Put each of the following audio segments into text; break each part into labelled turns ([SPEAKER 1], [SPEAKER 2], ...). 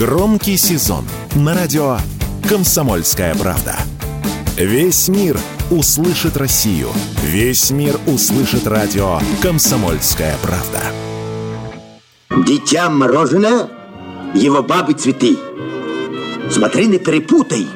[SPEAKER 1] Громкий сезон на радио «Комсомольская правда». Весь мир услышит Россию. Весь мир услышит радио «Комсомольская правда».
[SPEAKER 2] Дитя мороженое, его бабы цветы. Смотри, не перепутай.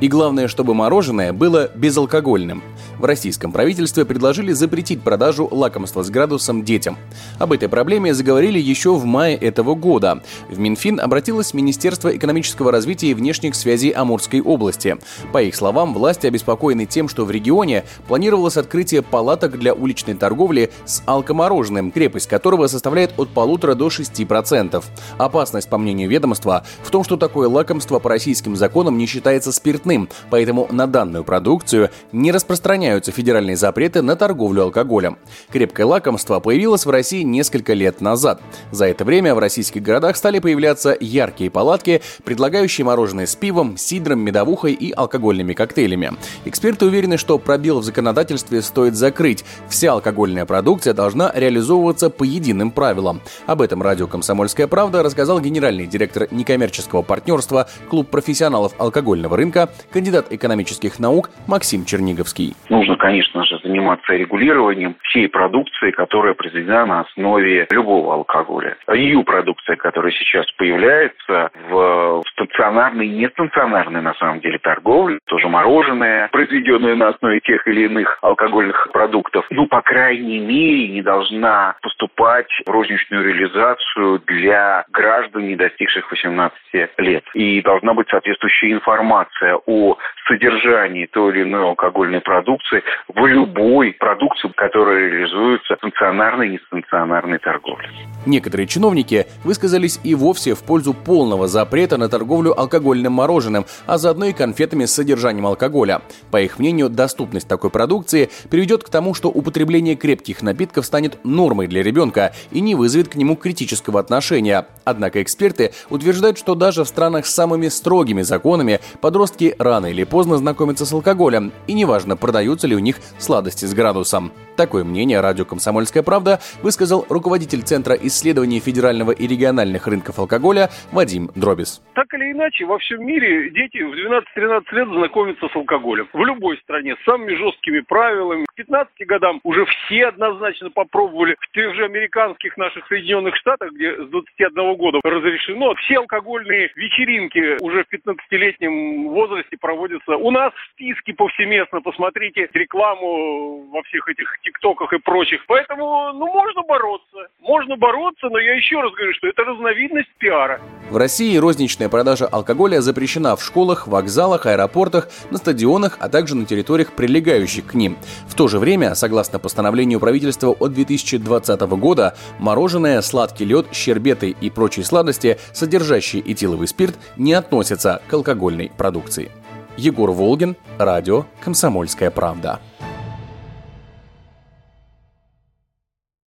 [SPEAKER 3] И главное, чтобы мороженое было безалкогольным – в российском правительстве предложили запретить продажу лакомства с градусом детям. Об этой проблеме заговорили еще в мае этого года. В Минфин обратилось Министерство экономического развития и внешних связей Амурской области. По их словам, власти обеспокоены тем, что в регионе планировалось открытие палаток для уличной торговли с алкомороженым, крепость которого составляет от полутора до 6%. Опасность, по мнению ведомства, в том, что такое лакомство по российским законам не считается спиртным, поэтому на данную продукцию не распространяется отменяются федеральные запреты на торговлю алкоголем. Крепкое лакомство появилось в России несколько лет назад. За это время в российских городах стали появляться яркие палатки, предлагающие мороженое с пивом, сидром, медовухой и алкогольными коктейлями. Эксперты уверены, что пробел в законодательстве стоит закрыть. Вся алкогольная продукция должна реализовываться по единым правилам. Об этом радио «Комсомольская правда» рассказал генеральный директор некоммерческого партнерства Клуб профессионалов алкогольного рынка, кандидат экономических наук Максим Черниговский
[SPEAKER 4] нужно, конечно же, заниматься регулированием всей продукции, которая произведена на основе любого алкоголя. EU-продукция, которая сейчас появляется в стационарной и нестационарной, на самом деле, торговле, тоже мороженое, произведенное на основе тех или иных алкогольных продуктов, ну, по крайней мере, не должна поступать в розничную реализацию для граждан, не достигших 18 лет. И должна быть соответствующая информация о содержании той или иной алкогольной продукции в любой продукции, которая реализуется в стационарной и нестационарной торговле.
[SPEAKER 3] Некоторые чиновники высказались и вовсе в пользу полного запрета на торговлю алкогольным мороженым, а заодно и конфетами с содержанием алкоголя. По их мнению, доступность такой продукции приведет к тому, что употребление крепких напитков станет нормой для ребенка и не вызовет к нему критического отношения. Однако эксперты утверждают, что даже в странах с самыми строгими законами подростки рано или поздно знакомятся с алкоголем, и неважно, продаются ли у них сладости с градусом. Такое мнение радио «Комсомольская правда» высказал руководитель Центра исследований федерального и региональных рынков алкоголя Вадим Дробис.
[SPEAKER 5] Так или иначе, во всем мире дети в 12-13 лет знакомятся с алкоголем. В любой стране с самыми жесткими правилами. К 15 годам уже все однозначно попробовали. В тех же американских наших Соединенных Штатах, где с 21 года разрешено, все алкогольные вечеринки уже в 15-летнем возрасте проводятся. У нас списки повсеместно. Посмотрите рекламу во всех этих тиктоках и прочих. Поэтому, ну, можно бороться. Можно бороться, но я еще раз говорю, что это разновидность пиара.
[SPEAKER 3] В России розничная продажа алкоголя запрещена в школах, вокзалах, аэропортах, на стадионах, а также на территориях, прилегающих к ним. В то же время, согласно постановлению правительства от 2020 года, мороженое, сладкий лед, щербеты и прочие сладости, содержащие этиловый спирт, не относятся к алкогольной продукции. Егор Волгин, радио «Комсомольская правда».